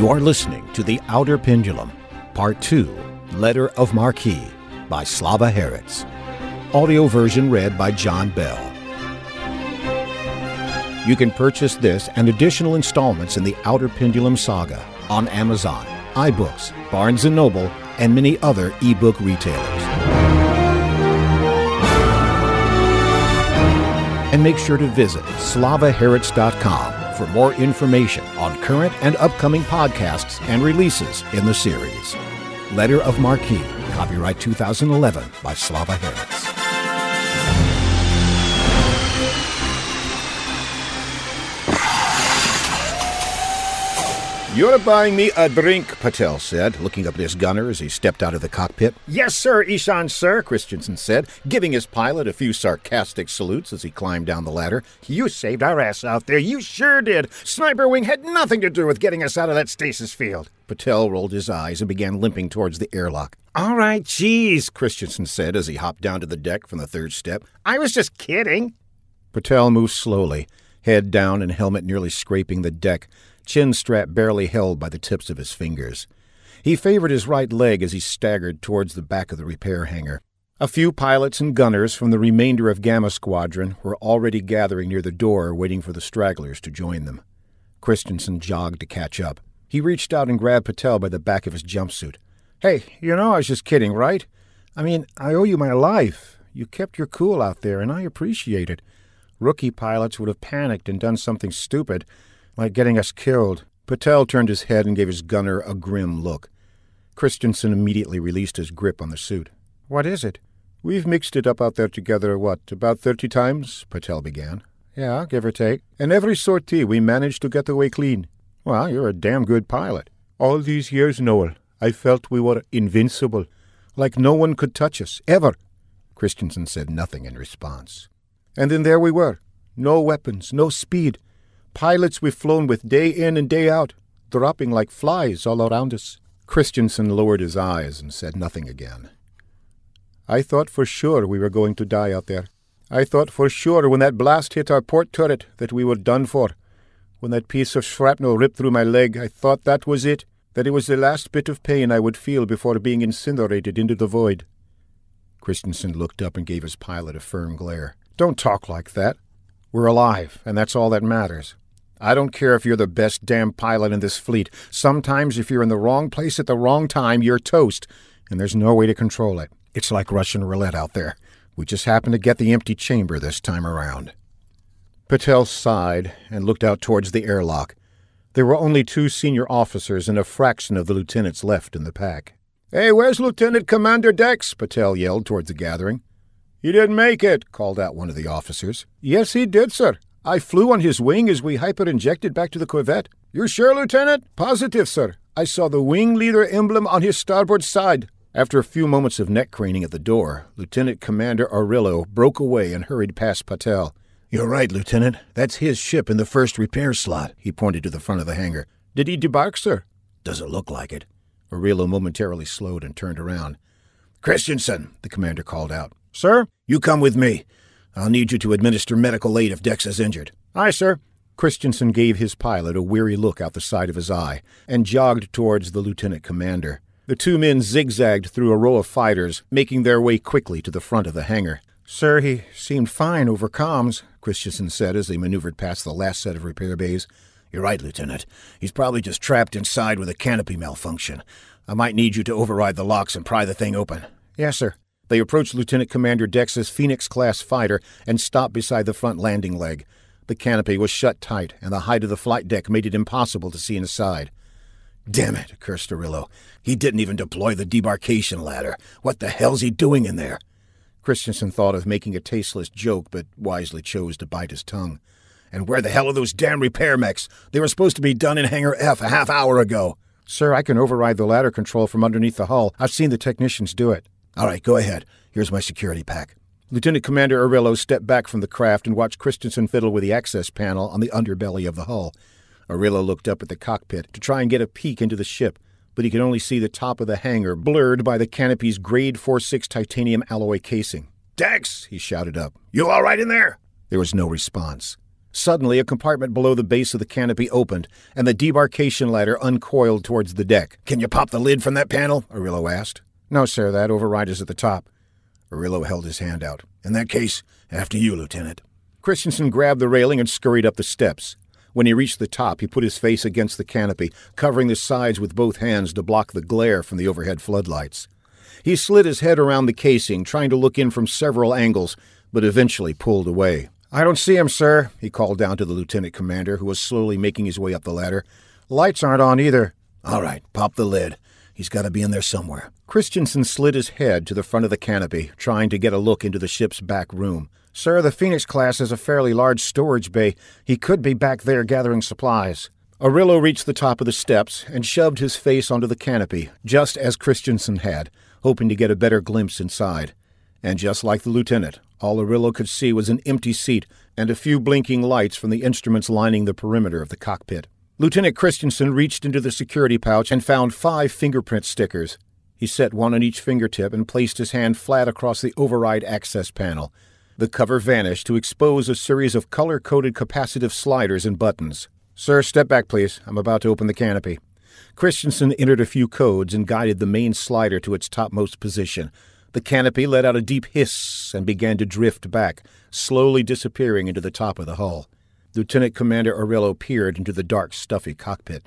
You are listening to The Outer Pendulum, Part 2, Letter of Marquis by Slava Harits. Audio version read by John Bell. You can purchase this and additional installments in the Outer Pendulum Saga on Amazon, iBooks, Barnes & Noble, and many other ebook retailers. And make sure to visit slavaharits.com for more information on current and upcoming podcasts and releases in the series. Letter of Marquis, copyright 2011 by Slava Harits. You're buying me a drink, Patel said, looking up at his gunner as he stepped out of the cockpit. Yes, sir, Ishan, sir, Christensen said, giving his pilot a few sarcastic salutes as he climbed down the ladder. You saved our ass out there. You sure did. Sniper Wing had nothing to do with getting us out of that stasis field. Patel rolled his eyes and began limping towards the airlock. All right, geez, Christensen said as he hopped down to the deck from the third step. I was just kidding. Patel moved slowly, head down and helmet nearly scraping the deck chin strap barely held by the tips of his fingers. He favored his right leg as he staggered towards the back of the repair hangar. A few pilots and gunners from the remainder of Gamma Squadron were already gathering near the door, waiting for the stragglers to join them. Christensen jogged to catch up. He reached out and grabbed Patel by the back of his jumpsuit. Hey, you know I was just kidding, right? I mean, I owe you my life. You kept your cool out there, and I appreciate it. Rookie pilots would have panicked and done something stupid, like getting us killed. Patel turned his head and gave his gunner a grim look. Christensen immediately released his grip on the suit. What is it? We've mixed it up out there together, what, about thirty times? Patel began. Yeah, give or take. And every sortie we managed to get away clean. Well, you're a damn good pilot. All these years, Noel, I felt we were invincible, like no one could touch us, ever. Christensen said nothing in response. And then there we were. No weapons, no speed, Pilots we've flown with day in and day out, dropping like flies all around us. Christensen lowered his eyes and said nothing again. I thought for sure we were going to die out there. I thought for sure when that blast hit our port turret that we were done for. When that piece of shrapnel ripped through my leg, I thought that was it, that it was the last bit of pain I would feel before being incinerated into the void. Christensen looked up and gave his pilot a firm glare. Don't talk like that. We're alive, and that's all that matters. I don't care if you're the best damn pilot in this fleet. Sometimes, if you're in the wrong place at the wrong time, you're toast, and there's no way to control it. It's like Russian roulette out there. We just happened to get the empty chamber this time around. Patel sighed and looked out towards the airlock. There were only two senior officers and a fraction of the lieutenants left in the pack. Hey, where's Lieutenant Commander Dex? Patel yelled towards the gathering. He didn't make it, called out one of the officers. Yes, he did, sir. I flew on his wing as we hyper-injected back to the Corvette. You're sure, Lieutenant? Positive, sir. I saw the wing leader emblem on his starboard side. After a few moments of neck craning at the door, Lieutenant Commander Arillo broke away and hurried past Patel. You're right, Lieutenant. That's his ship in the first repair slot. He pointed to the front of the hangar. Did he debark, sir? Doesn't look like it. Arillo momentarily slowed and turned around. Christensen, the commander called out. Sir? You come with me. I'll need you to administer medical aid if Dex is injured. Aye, sir. Christensen gave his pilot a weary look out the side of his eye and jogged towards the lieutenant commander. The two men zigzagged through a row of fighters, making their way quickly to the front of the hangar. Sir, he seemed fine over comms, Christensen said as they maneuvered past the last set of repair bays. You're right, Lieutenant. He's probably just trapped inside with a canopy malfunction. I might need you to override the locks and pry the thing open. Yes, sir. They approached Lieutenant Commander Dex's Phoenix class fighter and stopped beside the front landing leg. The canopy was shut tight, and the height of the flight deck made it impossible to see inside. Damn it, cursed Arillo. He didn't even deploy the debarkation ladder. What the hell's he doing in there? Christensen thought of making a tasteless joke, but wisely chose to bite his tongue. And where the hell are those damn repair mechs? They were supposed to be done in Hangar F a half hour ago. Sir, I can override the ladder control from underneath the hull. I've seen the technicians do it. All right, go ahead. Here's my security pack. Lieutenant Commander Arillo stepped back from the craft and watched Christensen fiddle with the access panel on the underbelly of the hull. Arillo looked up at the cockpit to try and get a peek into the ship, but he could only see the top of the hangar blurred by the canopy's grade 46 titanium alloy casing. Dex! he shouted up. You all right in there? There was no response. Suddenly, a compartment below the base of the canopy opened, and the debarkation ladder uncoiled towards the deck. Can you pop the lid from that panel? Arillo asked. No, sir, that override is at the top. Arillo held his hand out. In that case, after you, Lieutenant. Christensen grabbed the railing and scurried up the steps. When he reached the top, he put his face against the canopy, covering the sides with both hands to block the glare from the overhead floodlights. He slid his head around the casing, trying to look in from several angles, but eventually pulled away. I don't see him, sir, he called down to the lieutenant commander, who was slowly making his way up the ladder. Lights aren't on either. All right, pop the lid. He's got to be in there somewhere. Christensen slid his head to the front of the canopy, trying to get a look into the ship's back room. Sir, the Phoenix class has a fairly large storage bay. He could be back there gathering supplies. Arillo reached the top of the steps and shoved his face onto the canopy, just as Christensen had, hoping to get a better glimpse inside. And just like the lieutenant, all Arillo could see was an empty seat and a few blinking lights from the instruments lining the perimeter of the cockpit. Lieutenant Christensen reached into the security pouch and found five fingerprint stickers. He set one on each fingertip and placed his hand flat across the override access panel. The cover vanished to expose a series of color coded capacitive sliders and buttons. Sir, step back, please. I'm about to open the canopy. Christensen entered a few codes and guided the main slider to its topmost position. The canopy let out a deep hiss and began to drift back, slowly disappearing into the top of the hull. Lieutenant Commander Arillo peered into the dark, stuffy cockpit.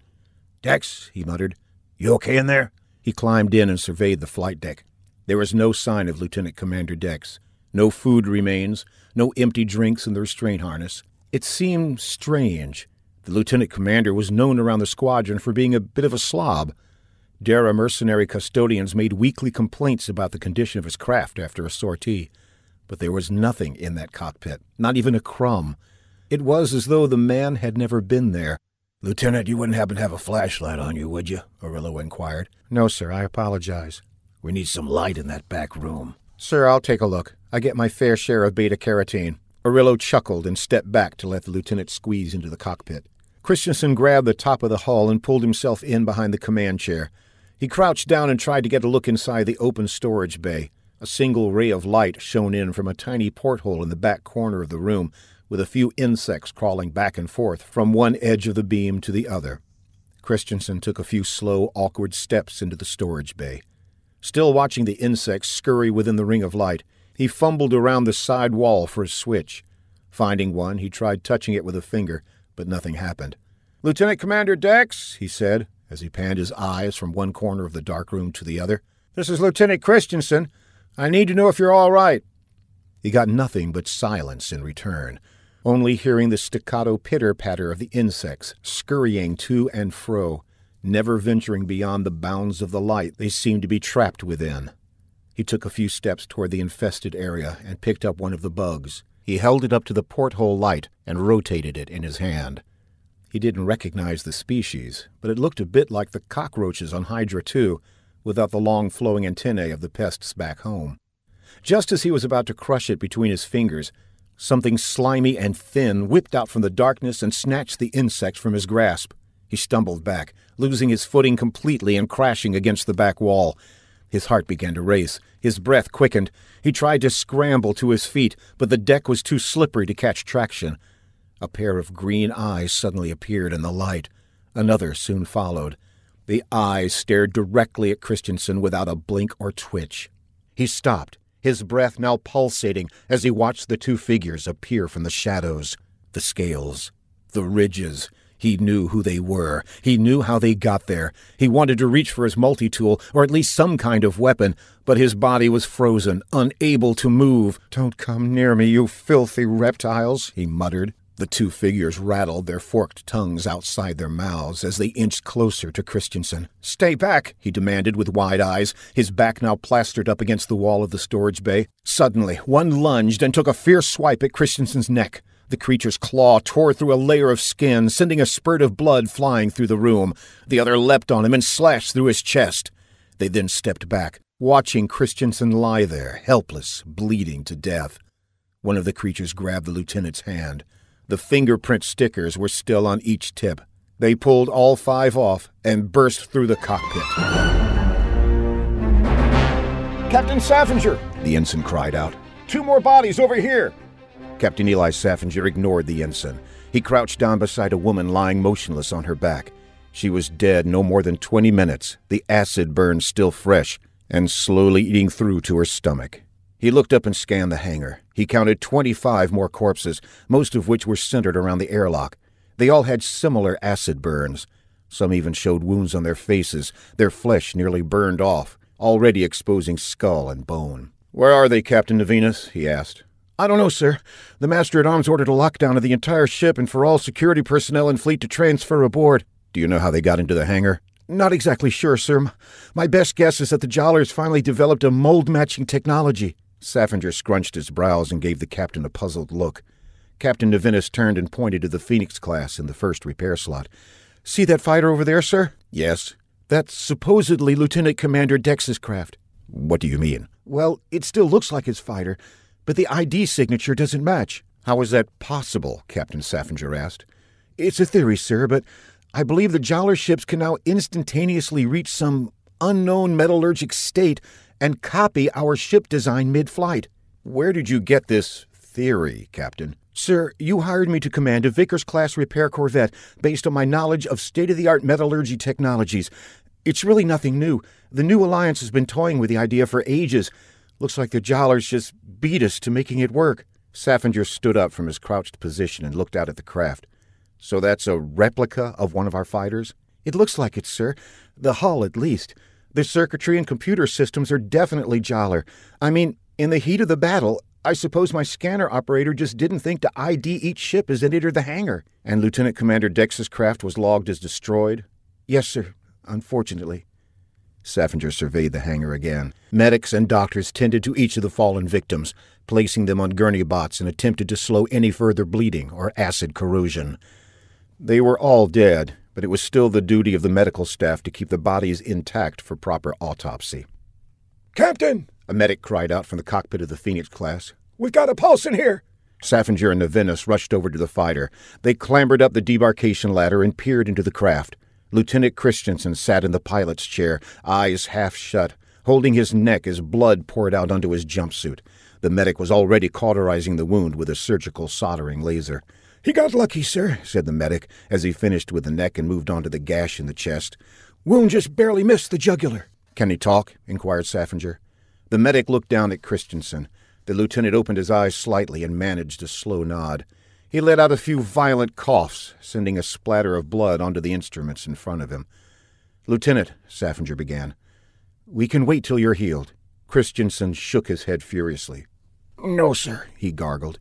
Dex, he muttered. You okay in there? He climbed in and surveyed the flight deck. There was no sign of Lieutenant Commander Dex. No food remains, no empty drinks in the restraint harness. It seemed strange. The lieutenant commander was known around the squadron for being a bit of a slob. Dara mercenary custodians made weekly complaints about the condition of his craft after a sortie, but there was nothing in that cockpit, not even a crumb. It was as though the man had never been there. Lieutenant, you wouldn't happen to have a flashlight on you, would you? Arillo inquired. No, sir, I apologize. We need some light in that back room. Sir, I'll take a look. I get my fair share of beta carotene. Arillo chuckled and stepped back to let the lieutenant squeeze into the cockpit. Christensen grabbed the top of the hull and pulled himself in behind the command chair. He crouched down and tried to get a look inside the open storage bay. A single ray of light shone in from a tiny porthole in the back corner of the room, with a few insects crawling back and forth from one edge of the beam to the other. Christensen took a few slow, awkward steps into the storage bay. Still watching the insects scurry within the ring of light, he fumbled around the side wall for a switch. Finding one, he tried touching it with a finger, but nothing happened. Lieutenant Commander Dex, he said, as he panned his eyes from one corner of the dark room to the other. This is Lieutenant Christensen. I need to know if you're all right. He got nothing but silence in return, only hearing the staccato pitter patter of the insects scurrying to and fro, never venturing beyond the bounds of the light they seemed to be trapped within. He took a few steps toward the infested area and picked up one of the bugs. He held it up to the porthole light and rotated it in his hand. He didn't recognize the species, but it looked a bit like the cockroaches on Hydra 2, without the long flowing antennae of the pests back home. Just as he was about to crush it between his fingers, something slimy and thin whipped out from the darkness and snatched the insect from his grasp. He stumbled back, losing his footing completely and crashing against the back wall. His heart began to race. His breath quickened. He tried to scramble to his feet, but the deck was too slippery to catch traction. A pair of green eyes suddenly appeared in the light. Another soon followed. The eyes stared directly at Christensen without a blink or twitch. He stopped, his breath now pulsating as he watched the two figures appear from the shadows. The scales, the ridges. He knew who they were. He knew how they got there. He wanted to reach for his multi tool, or at least some kind of weapon, but his body was frozen, unable to move. Don't come near me, you filthy reptiles, he muttered. The two figures rattled their forked tongues outside their mouths as they inched closer to Christensen. Stay back, he demanded with wide eyes, his back now plastered up against the wall of the storage bay. Suddenly, one lunged and took a fierce swipe at Christensen's neck. The creature's claw tore through a layer of skin, sending a spurt of blood flying through the room. The other leapt on him and slashed through his chest. They then stepped back, watching Christensen lie there, helpless, bleeding to death. One of the creatures grabbed the lieutenant's hand. The fingerprint stickers were still on each tip. They pulled all five off and burst through the cockpit. Captain Saffinger! The ensign cried out. Two more bodies over here! Captain Eli Saffinger ignored the ensign. He crouched down beside a woman lying motionless on her back. She was dead no more than 20 minutes, the acid burn still fresh and slowly eating through to her stomach. He looked up and scanned the hangar. He counted 25 more corpses, most of which were centered around the airlock. They all had similar acid burns. Some even showed wounds on their faces, their flesh nearly burned off, already exposing skull and bone. Where are they, Captain Venus? he asked. I don't know, sir. The Master at Arms ordered a lockdown of the entire ship and for all security personnel and fleet to transfer aboard. Do you know how they got into the hangar? Not exactly sure, sir. My best guess is that the Jollars finally developed a mold matching technology. Saffinger scrunched his brows and gave the captain a puzzled look. Captain Nevinus turned and pointed to the Phoenix class in the first repair slot. See that fighter over there, sir? Yes. That's supposedly Lieutenant Commander Dex's craft. What do you mean? Well, it still looks like his fighter, but the ID signature doesn't match. How is that possible? Captain Saffinger asked. It's a theory, sir, but I believe the Jollar ships can now instantaneously reach some unknown metallurgic state and copy our ship design mid flight. Where did you get this theory, Captain? Sir, you hired me to command a Vickers class repair corvette based on my knowledge of state of the art metallurgy technologies. It's really nothing new. The new alliance has been toying with the idea for ages. Looks like the Jollars just beat us to making it work. Saffinger stood up from his crouched position and looked out at the craft. So that's a replica of one of our fighters? It looks like it, sir. The hull, at least. The circuitry and computer systems are definitely Jollar. I mean, in the heat of the battle, I suppose my scanner operator just didn't think to ID each ship as it entered the hangar. And Lieutenant Commander Dex's craft was logged as destroyed? Yes, sir. Unfortunately. Saffinger surveyed the hangar again. Medics and doctors tended to each of the fallen victims, placing them on gurney bots and attempted to slow any further bleeding or acid corrosion. They were all dead, but it was still the duty of the medical staff to keep the bodies intact for proper autopsy. Captain! A medic cried out from the cockpit of the Phoenix class. We've got a pulse in here! Saffinger and Nevinus rushed over to the fighter. They clambered up the debarkation ladder and peered into the craft. Lieutenant Christensen sat in the pilot's chair, eyes half shut, holding his neck as blood poured out onto his jumpsuit. The medic was already cauterizing the wound with a surgical soldering laser. He got lucky, sir, said the medic as he finished with the neck and moved on to the gash in the chest. Wound just barely missed the jugular. Can he talk? inquired Saffinger. The medic looked down at Christensen. The lieutenant opened his eyes slightly and managed a slow nod. He let out a few violent coughs, sending a splatter of blood onto the instruments in front of him. Lieutenant, Saffinger began, we can wait till you're healed. Christensen shook his head furiously. No, sir, he gargled.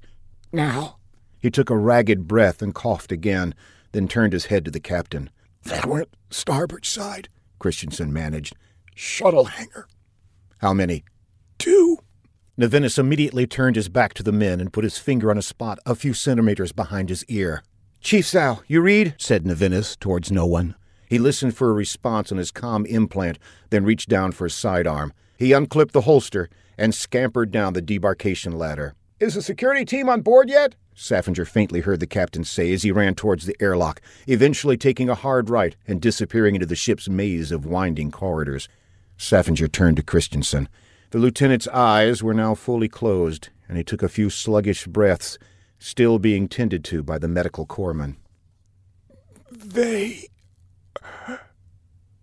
Now. He took a ragged breath and coughed again, then turned his head to the captain. That went starboard side, Christensen managed. Shuttle hangar. How many? Two. Nevinus immediately turned his back to the men and put his finger on a spot a few centimeters behind his ear. Chief Sal, you read? said Nevinus towards no one. He listened for a response on his com implant, then reached down for his sidearm. He unclipped the holster and scampered down the debarkation ladder. Is the security team on board yet? Saffinger faintly heard the captain say as he ran towards the airlock, eventually taking a hard right and disappearing into the ship's maze of winding corridors. Saffinger turned to Christensen. The lieutenant's eyes were now fully closed, and he took a few sluggish breaths, still being tended to by the medical corpsman. They.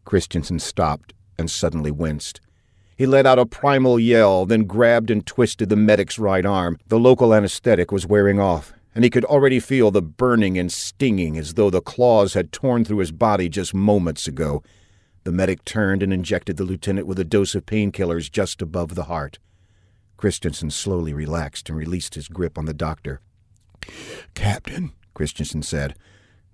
Christensen stopped and suddenly winced. He let out a primal yell, then grabbed and twisted the medic's right arm. The local anesthetic was wearing off, and he could already feel the burning and stinging as though the claws had torn through his body just moments ago. The medic turned and injected the lieutenant with a dose of painkillers just above the heart. Christensen slowly relaxed and released his grip on the doctor. Captain, Christensen said,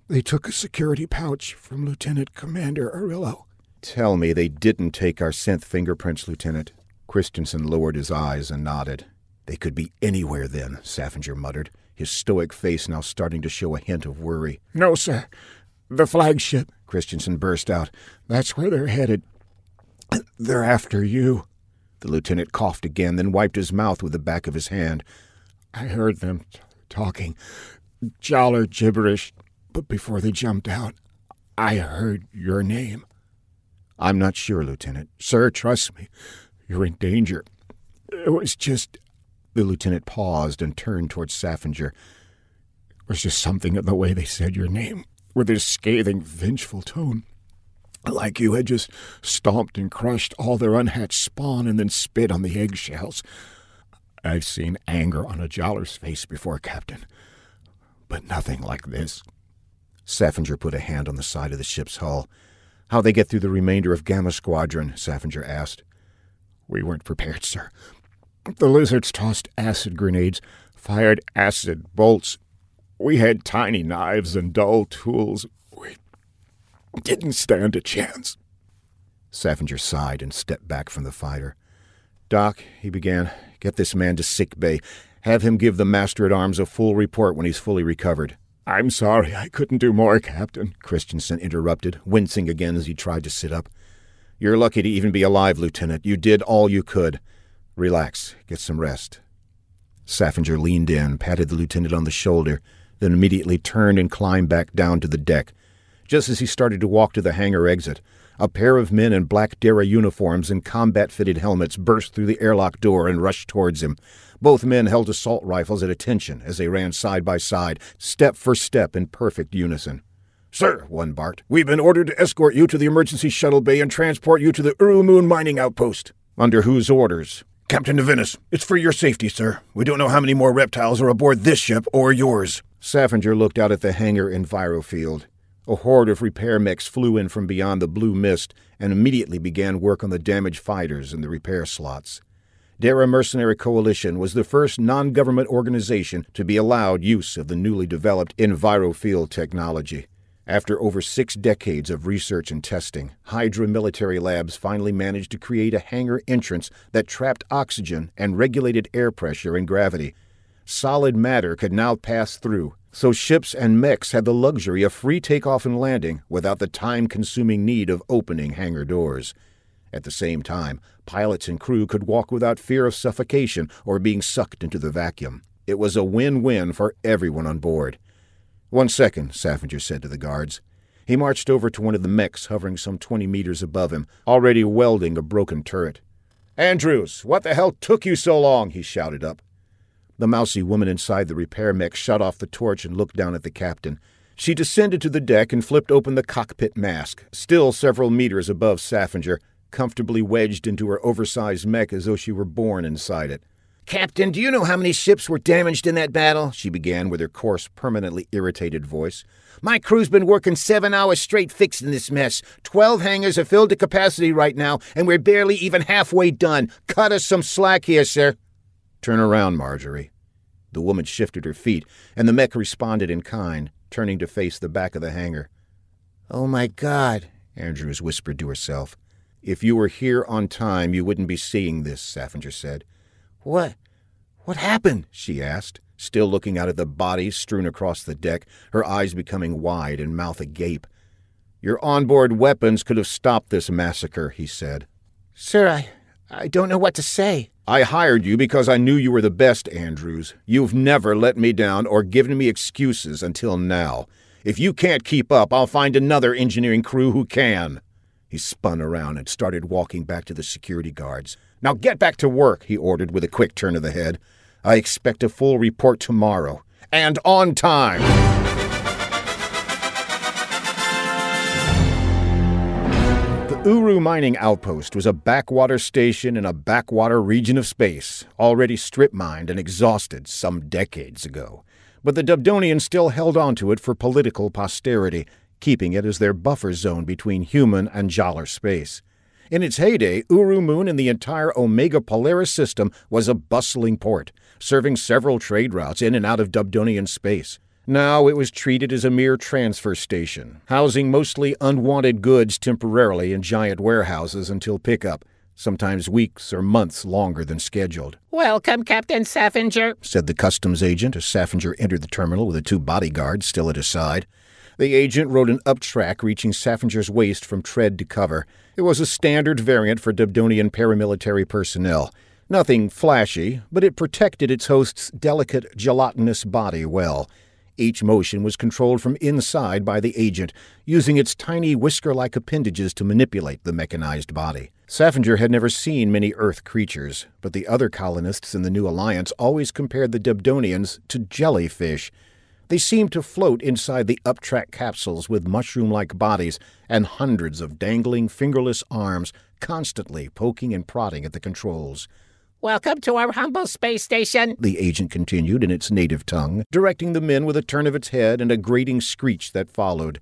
they took a security pouch from Lieutenant Commander Arillo. Tell me they didn't take our synth fingerprints, Lieutenant. Christensen lowered his eyes and nodded. They could be anywhere then, Saffinger muttered, his stoic face now starting to show a hint of worry. No, sir. The flagship, Christensen burst out. That's where they're headed. They're after you. The lieutenant coughed again, then wiped his mouth with the back of his hand. I heard them t- talking. Jollar gibberish. But before they jumped out, I heard your name. I'm not sure, Lieutenant. Sir, trust me. You're in danger. It was just The lieutenant paused and turned towards Saffinger. It was just something in the way they said your name, with this scathing, vengeful tone. Like you had just stomped and crushed all their unhatched spawn and then spit on the eggshells. I've seen anger on a Jollar's face before, Captain, but nothing like this. Saffinger put a hand on the side of the ship's hull. How they get through the remainder of Gamma Squadron? Saffinger asked. We weren't prepared, sir. The lizards tossed acid grenades, fired acid bolts. We had tiny knives and dull tools. We didn't stand a chance. Saffinger sighed and stepped back from the fighter. Doc, he began, get this man to sick bay. Have him give the master at arms a full report when he's fully recovered. I'm sorry I couldn't do more, Captain, Christensen interrupted, wincing again as he tried to sit up. You're lucky to even be alive, Lieutenant. You did all you could. Relax. Get some rest. Saffinger leaned in, patted the lieutenant on the shoulder, then immediately turned and climbed back down to the deck. Just as he started to walk to the hangar exit, a pair of men in black Dara uniforms and combat fitted helmets burst through the airlock door and rushed towards him. Both men held assault rifles at attention as they ran side by side, step for step in perfect unison. Sir, one barked, we've been ordered to escort you to the emergency shuttle bay and transport you to the Uru Moon mining outpost. Under whose orders? Captain Devinis, it's for your safety, sir. We don't know how many more reptiles are aboard this ship or yours. Saffinger looked out at the hangar envirofield. A horde of repair mechs flew in from beyond the blue mist and immediately began work on the damaged fighters in the repair slots. Dara Mercenary Coalition was the first non government organization to be allowed use of the newly developed EnviroField technology. After over six decades of research and testing, Hydra Military Labs finally managed to create a hangar entrance that trapped oxygen and regulated air pressure and gravity. Solid matter could now pass through, so ships and mechs had the luxury of free takeoff and landing without the time consuming need of opening hangar doors. At the same time, pilots and crew could walk without fear of suffocation or being sucked into the vacuum. It was a win win for everyone on board. One second, Saffinger said to the guards. He marched over to one of the mechs hovering some twenty meters above him, already welding a broken turret. Andrews, what the hell took you so long? he shouted up. The mousy woman inside the repair mech shut off the torch and looked down at the captain. She descended to the deck and flipped open the cockpit mask, still several meters above Saffinger, comfortably wedged into her oversized mech as though she were born inside it. Captain, do you know how many ships were damaged in that battle? She began with her coarse, permanently irritated voice. My crew's been working seven hours straight fixing this mess. Twelve hangars are filled to capacity right now, and we're barely even halfway done. Cut us some slack here, sir. Turn around, Marjorie. The woman shifted her feet, and the mech responded in kind, turning to face the back of the hangar. Oh my God, Andrews whispered to herself. If you were here on time, you wouldn't be seeing this, Saffinger said. What? What happened? she asked, still looking out at the bodies strewn across the deck, her eyes becoming wide and mouth agape. Your onboard weapons could have stopped this massacre, he said. Sir, I. I don't know what to say. I hired you because I knew you were the best, Andrews. You've never let me down or given me excuses until now. If you can't keep up, I'll find another engineering crew who can. He spun around and started walking back to the security guards. Now get back to work, he ordered with a quick turn of the head. I expect a full report tomorrow. And on time! Uru mining outpost was a backwater station in a backwater region of space, already strip mined and exhausted some decades ago. But the Dubdonians still held on to it for political posterity, keeping it as their buffer zone between human and Jollar space. In its heyday, Uru Moon and the entire Omega Polaris system was a bustling port, serving several trade routes in and out of Dubdonian space. Now it was treated as a mere transfer station, housing mostly unwanted goods temporarily in giant warehouses until pickup, sometimes weeks or months longer than scheduled. Welcome, Captain Saffinger, said the customs agent as Saffinger entered the terminal with the two bodyguards still at his side. The agent rode an up track reaching Saffinger's waist from tread to cover. It was a standard variant for Dubdonian paramilitary personnel. Nothing flashy, but it protected its host's delicate, gelatinous body well. Each motion was controlled from inside by the agent, using its tiny whisker like appendages to manipulate the mechanized body. Saffinger had never seen many Earth creatures, but the other colonists in the New Alliance always compared the Debdonians to jellyfish. They seemed to float inside the uptrack capsules with mushroom like bodies and hundreds of dangling, fingerless arms constantly poking and prodding at the controls. Welcome to our humble space station, the agent continued in its native tongue, directing the men with a turn of its head and a grating screech that followed.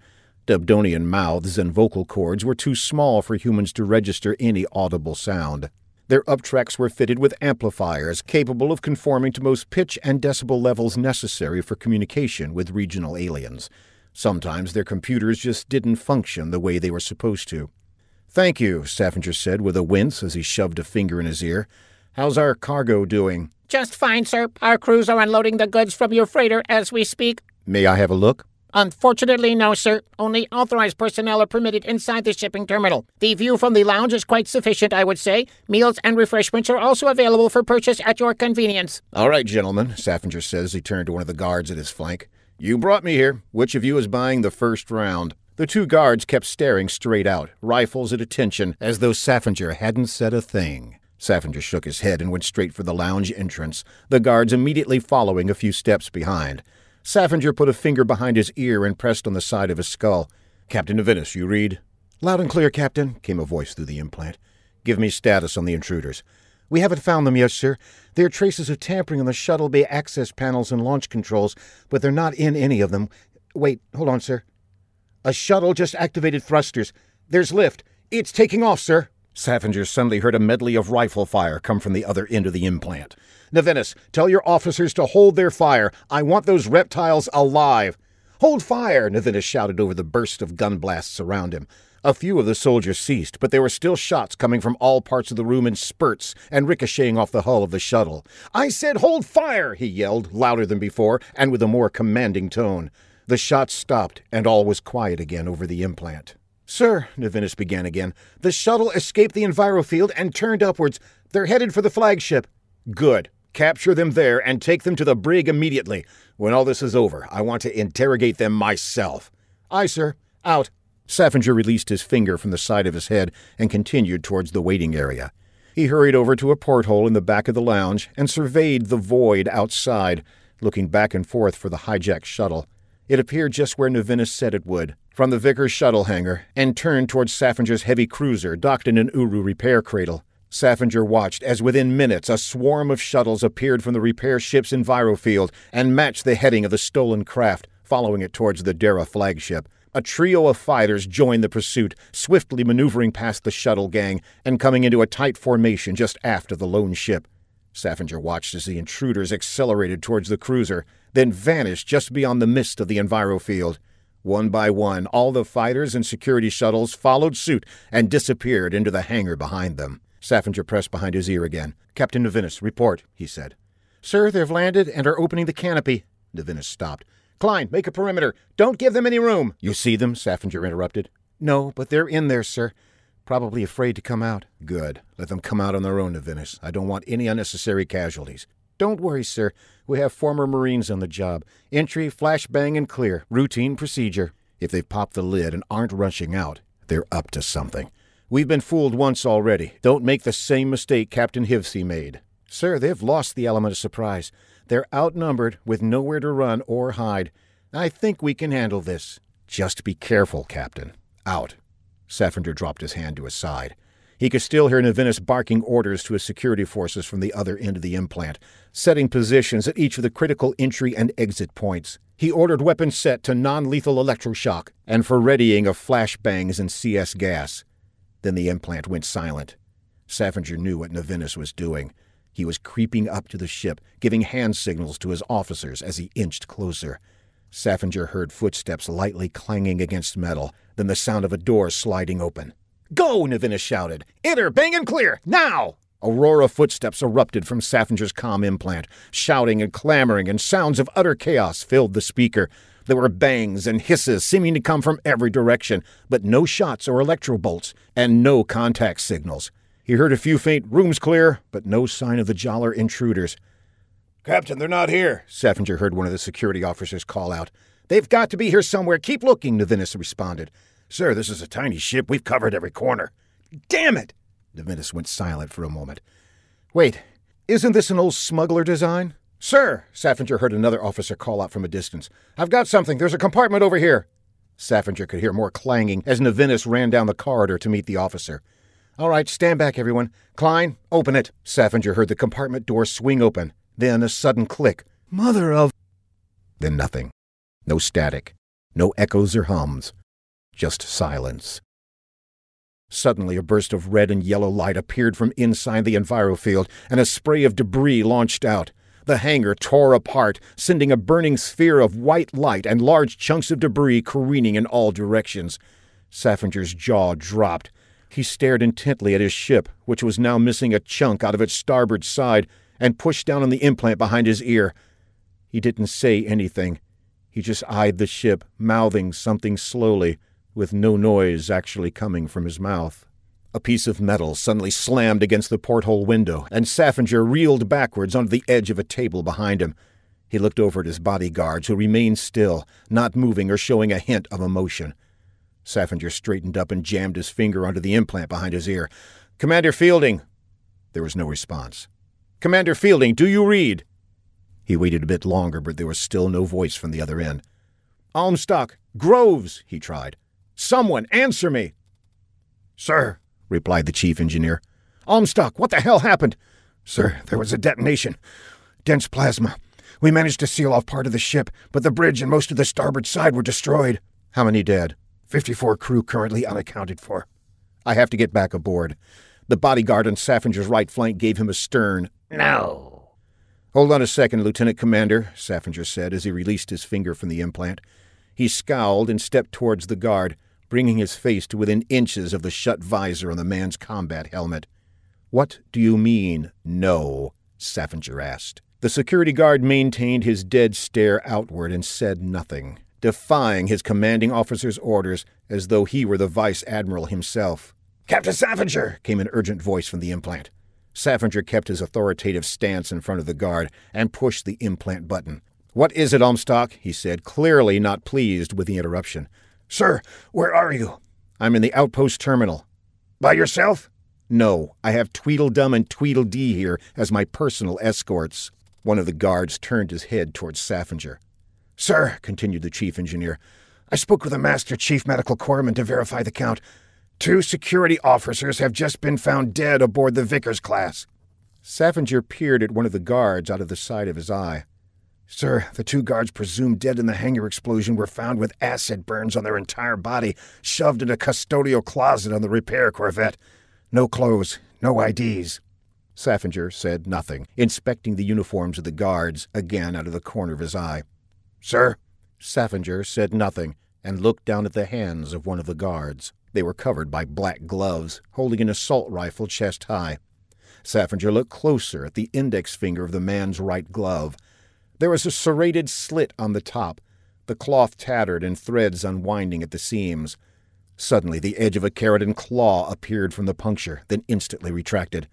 Debdonian mouths and vocal cords were too small for humans to register any audible sound. Their uptracks were fitted with amplifiers capable of conforming to most pitch and decibel levels necessary for communication with regional aliens. Sometimes their computers just didn't function the way they were supposed to. Thank you, Saffinger said with a wince as he shoved a finger in his ear. How's our cargo doing? Just fine, sir. Our crews are unloading the goods from your freighter as we speak. May I have a look? Unfortunately, no, sir. Only authorized personnel are permitted inside the shipping terminal. The view from the lounge is quite sufficient, I would say. Meals and refreshments are also available for purchase at your convenience. All right, gentlemen, Saffinger says. He turned to one of the guards at his flank. You brought me here. Which of you is buying the first round? The two guards kept staring straight out, rifles at attention, as though Saffinger hadn't said a thing. Saffinger shook his head and went straight for the lounge entrance, the guards immediately following a few steps behind. Saffinger put a finger behind his ear and pressed on the side of his skull. Captain Novinus, you read? Loud and clear, Captain, came a voice through the implant. Give me status on the intruders. We haven't found them yet, sir. There are traces of tampering on the shuttle bay access panels and launch controls, but they're not in any of them. Wait, hold on, sir. A shuttle just activated thrusters. There's lift. It's taking off, sir. Saffinger suddenly heard a medley of rifle fire come from the other end of the implant. Novinus, tell your officers to hold their fire. I want those reptiles alive. Hold fire, Novinus shouted over the burst of gun blasts around him. A few of the soldiers ceased, but there were still shots coming from all parts of the room in spurts and ricocheting off the hull of the shuttle. I said, hold fire, he yelled, louder than before and with a more commanding tone. The shots stopped, and all was quiet again over the implant. Sir, Novinus began again, the shuttle escaped the envirofield and turned upwards. They're headed for the flagship. Good. Capture them there and take them to the brig immediately. When all this is over, I want to interrogate them myself. Aye, sir. Out. Saffinger released his finger from the side of his head and continued towards the waiting area. He hurried over to a porthole in the back of the lounge and surveyed the void outside, looking back and forth for the hijacked shuttle. It appeared just where Novinus said it would, from the Vickers shuttle hangar, and turned towards Saffinger's heavy cruiser docked in an Uru repair cradle. Saffinger watched as within minutes a swarm of shuttles appeared from the repair ship's envirofield and matched the heading of the stolen craft, following it towards the Dara flagship. A trio of fighters joined the pursuit, swiftly maneuvering past the shuttle gang and coming into a tight formation just aft of the lone ship. Saffinger watched as the intruders accelerated towards the cruiser, then vanished just beyond the mist of the envirofield. One by one, all the fighters and security shuttles followed suit and disappeared into the hangar behind them. Saffinger pressed behind his ear again. Captain Novinus, report, he said. Sir, they've landed and are opening the canopy. Novinus stopped. Klein, make a perimeter. Don't give them any room. You see them? Saffinger interrupted. No, but they're in there, sir. Probably afraid to come out. Good. Let them come out on their own, Novinus. I don't want any unnecessary casualties. Don't worry, sir. We have former Marines on the job. Entry, flashbang, and clear. Routine procedure. If they've popped the lid and aren't rushing out, they're up to something. We've been fooled once already. Don't make the same mistake Captain Hivsey made. Sir, they've lost the element of surprise. They're outnumbered with nowhere to run or hide. I think we can handle this. Just be careful, Captain. Out. Saffinger dropped his hand to his side. He could still hear Novinus barking orders to his security forces from the other end of the implant, setting positions at each of the critical entry and exit points. He ordered weapons set to non lethal electroshock and for readying of flashbangs and CS gas. Then the implant went silent. Saffinger knew what Novinus was doing. He was creeping up to the ship, giving hand signals to his officers as he inched closer. Saffinger heard footsteps lightly clanging against metal, then the sound of a door sliding open. Go! Novinus shouted. Enter, bang and clear, now! A roar of footsteps erupted from Saffinger's com implant. Shouting and clamoring and sounds of utter chaos filled the speaker. There were bangs and hisses seeming to come from every direction, but no shots or electro bolts, and no contact signals. He heard a few faint rooms clear, but no sign of the Jollar intruders. Captain, they're not here, Saffinger heard one of the security officers call out. They've got to be here somewhere. Keep looking, Novinus responded. Sir, this is a tiny ship. We've covered every corner. Damn it! Divinus went silent for a moment. Wait, isn't this an old smuggler design? Sir, Saffinger heard another officer call out from a distance. I've got something. There's a compartment over here. Saffinger could hear more clanging as Navinus ran down the corridor to meet the officer. All right, stand back, everyone. Klein, open it. Saffinger heard the compartment door swing open. Then a sudden click. Mother of. Then nothing. No static. No echoes or hums. Just silence. Suddenly, a burst of red and yellow light appeared from inside the envirofield, and a spray of debris launched out. The hangar tore apart, sending a burning sphere of white light and large chunks of debris careening in all directions. Saffinger's jaw dropped. He stared intently at his ship, which was now missing a chunk out of its starboard side, and pushed down on the implant behind his ear. He didn't say anything. He just eyed the ship, mouthing something slowly, with no noise actually coming from his mouth. A piece of metal suddenly slammed against the porthole window, and Saffinger reeled backwards onto the edge of a table behind him. He looked over at his bodyguards, who remained still, not moving or showing a hint of emotion. Saffinger straightened up and jammed his finger onto the implant behind his ear. Commander Fielding! There was no response. Commander Fielding, do you read? He waited a bit longer, but there was still no voice from the other end. Almstock! Groves! he tried. Someone answer me! Sir, replied the chief engineer. Almstock, what the hell happened? Sir, there was a detonation. Dense plasma. We managed to seal off part of the ship, but the bridge and most of the starboard side were destroyed. How many dead? Fifty-four crew currently unaccounted for. I have to get back aboard. The bodyguard on Saffinger's right flank gave him a stern, No. Hold on a second, Lieutenant Commander, Saffinger said as he released his finger from the implant. He scowled and stepped towards the guard bringing his face to within inches of the shut visor on the man's combat helmet. What do you mean, no? Saffinger asked. The security guard maintained his dead stare outward and said nothing, defying his commanding officer's orders as though he were the vice admiral himself. Captain Saffinger! came an urgent voice from the implant. Saffinger kept his authoritative stance in front of the guard and pushed the implant button. What is it, Almstock? he said, clearly not pleased with the interruption. Sir, where are you? I'm in the outpost terminal. By yourself? No, I have Tweedledum and Tweedledee here as my personal escorts. One of the guards turned his head towards Saffinger. Sir, continued the chief engineer, I spoke with the Master Chief Medical Corpsman to verify the count. Two security officers have just been found dead aboard the Vickers class. Saffinger peered at one of the guards out of the side of his eye. Sir, the two guards presumed dead in the hangar explosion were found with acid burns on their entire body, shoved in a custodial closet on the repair corvette. No clothes, no IDs. Saffinger said nothing, inspecting the uniforms of the guards again out of the corner of his eye. Sir? Saffinger said nothing and looked down at the hands of one of the guards. They were covered by black gloves, holding an assault rifle chest high. Saffinger looked closer at the index finger of the man's right glove. There was a serrated slit on the top, the cloth tattered and threads unwinding at the seams. Suddenly, the edge of a keratin claw appeared from the puncture, then instantly retracted.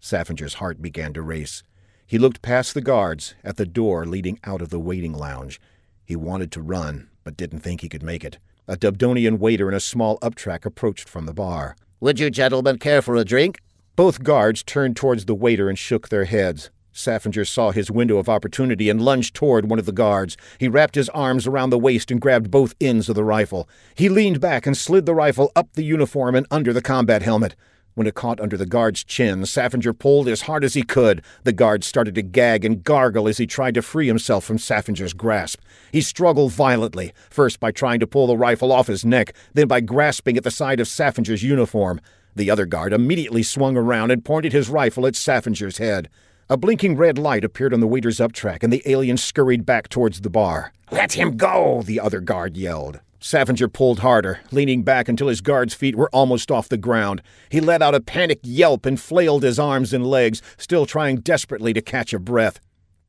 Saffinger's heart began to race. He looked past the guards at the door leading out of the waiting lounge. He wanted to run, but didn't think he could make it. A Dubdonian waiter in a small uptrack approached from the bar. Would you gentlemen care for a drink? Both guards turned towards the waiter and shook their heads. Saffinger saw his window of opportunity and lunged toward one of the guards. He wrapped his arms around the waist and grabbed both ends of the rifle. He leaned back and slid the rifle up the uniform and under the combat helmet. When it caught under the guard's chin, Saffinger pulled as hard as he could. The guard started to gag and gargle as he tried to free himself from Saffinger's grasp. He struggled violently, first by trying to pull the rifle off his neck, then by grasping at the side of Saffinger's uniform. The other guard immediately swung around and pointed his rifle at Saffinger's head. A blinking red light appeared on the waiter's uptrack, and the alien scurried back towards the bar. Let him go, the other guard yelled. Saffinger pulled harder, leaning back until his guard's feet were almost off the ground. He let out a panicked yelp and flailed his arms and legs, still trying desperately to catch a breath.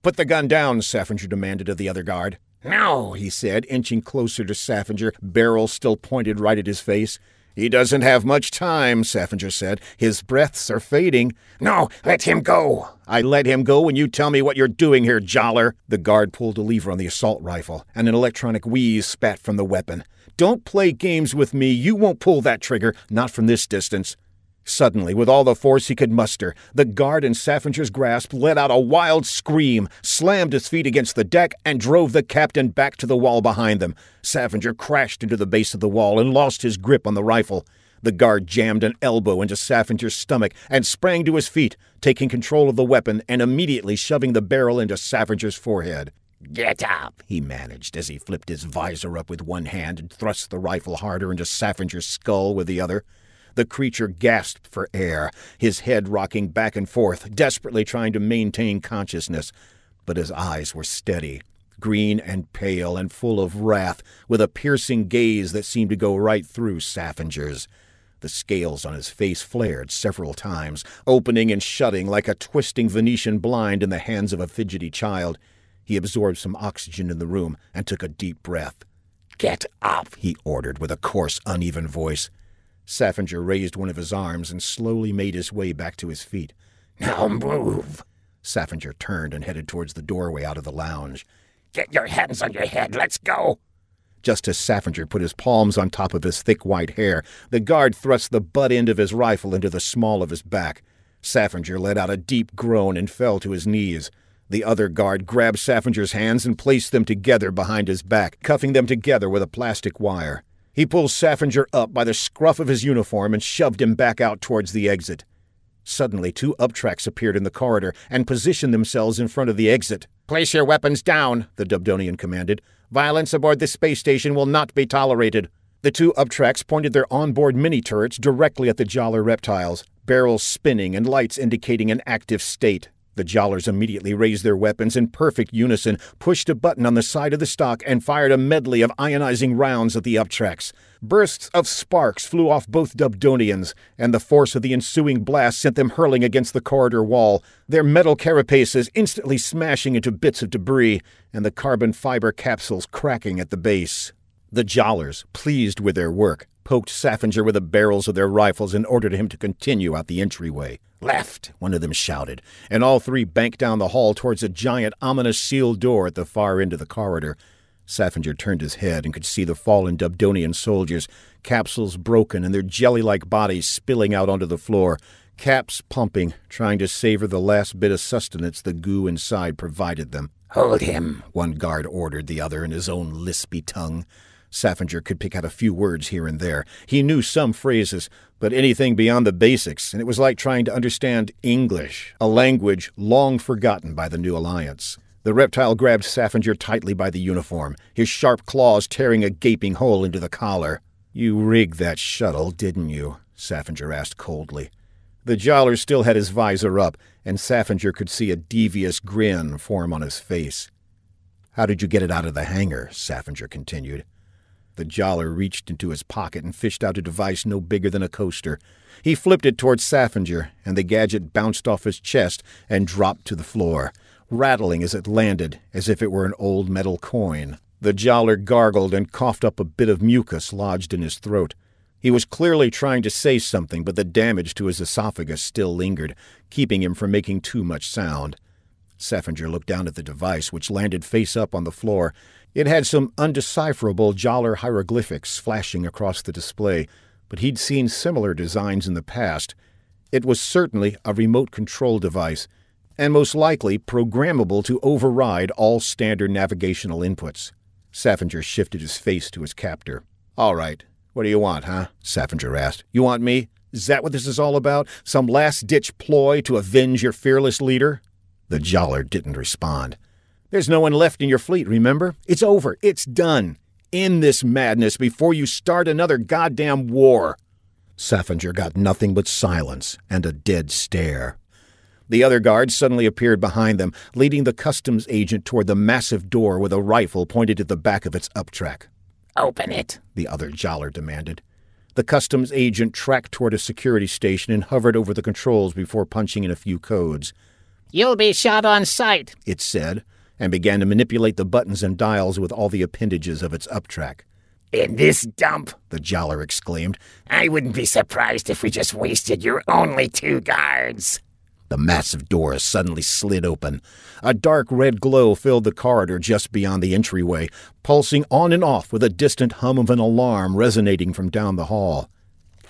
Put the gun down, Saffinger demanded of the other guard. No, he said, inching closer to Saffinger, barrel still pointed right at his face. He doesn't have much time, Saffinger said. His breaths are fading. No, let him go. I let him go when you tell me what you're doing here, Jollar. The guard pulled a lever on the assault rifle, and an electronic wheeze spat from the weapon. Don't play games with me. You won't pull that trigger, not from this distance. Suddenly, with all the force he could muster, the guard in Saffinger's grasp let out a wild scream, slammed his feet against the deck, and drove the captain back to the wall behind them. Saffinger crashed into the base of the wall and lost his grip on the rifle. The guard jammed an elbow into Saffinger's stomach and sprang to his feet, taking control of the weapon and immediately shoving the barrel into Saffinger's forehead. Get up, he managed as he flipped his visor up with one hand and thrust the rifle harder into Saffinger's skull with the other. The creature gasped for air, his head rocking back and forth, desperately trying to maintain consciousness. But his eyes were steady, green and pale and full of wrath, with a piercing gaze that seemed to go right through Saffinger's. The scales on his face flared several times, opening and shutting like a twisting Venetian blind in the hands of a fidgety child. He absorbed some oxygen in the room and took a deep breath. Get up, he ordered with a coarse, uneven voice. Saffinger raised one of his arms and slowly made his way back to his feet. Now move. Saffinger turned and headed towards the doorway out of the lounge. Get your hands on your head. Let's go. Just as Saffinger put his palms on top of his thick white hair, the guard thrust the butt end of his rifle into the small of his back. Saffinger let out a deep groan and fell to his knees. The other guard grabbed Saffinger's hands and placed them together behind his back, cuffing them together with a plastic wire. He pulled Saffinger up by the scruff of his uniform and shoved him back out towards the exit. Suddenly, two Uptracks appeared in the corridor and positioned themselves in front of the exit. Place your weapons down, the Dubdonian commanded. Violence aboard this space station will not be tolerated. The two Uptracks pointed their onboard mini turrets directly at the Jollar reptiles, barrels spinning and lights indicating an active state. The Jallers immediately raised their weapons in perfect unison, pushed a button on the side of the stock, and fired a medley of ionizing rounds at the Uptracks. Bursts of sparks flew off both Dubdonians, and the force of the ensuing blast sent them hurling against the corridor wall, their metal carapaces instantly smashing into bits of debris, and the carbon fiber capsules cracking at the base. The Jallers, pleased with their work, poked Saffinger with the barrels of their rifles and ordered him to continue out the entryway. Left, one of them shouted, and all three banked down the hall towards a giant, ominous sealed door at the far end of the corridor. Saffinger turned his head and could see the fallen Dubdonian soldiers, capsules broken and their jelly like bodies spilling out onto the floor, caps pumping, trying to savor the last bit of sustenance the goo inside provided them. Hold him, one guard ordered the other in his own lispy tongue. Saffinger could pick out a few words here and there. He knew some phrases, but anything beyond the basics, and it was like trying to understand English, a language long forgotten by the New Alliance. The reptile grabbed Saffinger tightly by the uniform, his sharp claws tearing a gaping hole into the collar. You rigged that shuttle, didn't you? Saffinger asked coldly. The Jollar still had his visor up, and Saffinger could see a devious grin form on his face. How did you get it out of the hangar? Saffinger continued. The Jollar reached into his pocket and fished out a device no bigger than a coaster. He flipped it towards Saffinger, and the gadget bounced off his chest and dropped to the floor, rattling as it landed, as if it were an old metal coin. The Jollar gargled and coughed up a bit of mucus lodged in his throat. He was clearly trying to say something, but the damage to his esophagus still lingered, keeping him from making too much sound. Saffinger looked down at the device, which landed face up on the floor, it had some undecipherable Jollar hieroglyphics flashing across the display, but he'd seen similar designs in the past. It was certainly a remote control device, and most likely programmable to override all standard navigational inputs. Saffinger shifted his face to his captor. All right, what do you want, huh? Saffinger asked. You want me? Is that what this is all about? Some last ditch ploy to avenge your fearless leader? The Jollar didn't respond. There's no one left in your fleet, remember? It's over. It's done. End this madness before you start another goddamn war. Saffinger got nothing but silence and a dead stare. The other guard suddenly appeared behind them, leading the customs agent toward the massive door with a rifle pointed at the back of its uptrack. Open it, the other Jollar demanded. The customs agent tracked toward a security station and hovered over the controls before punching in a few codes. You'll be shot on sight, it said, and began to manipulate the buttons and dials with all the appendages of its uptrack. In this dump, the Jollar exclaimed, I wouldn't be surprised if we just wasted your only two guards. The massive door suddenly slid open. A dark red glow filled the corridor just beyond the entryway, pulsing on and off with a distant hum of an alarm resonating from down the hall.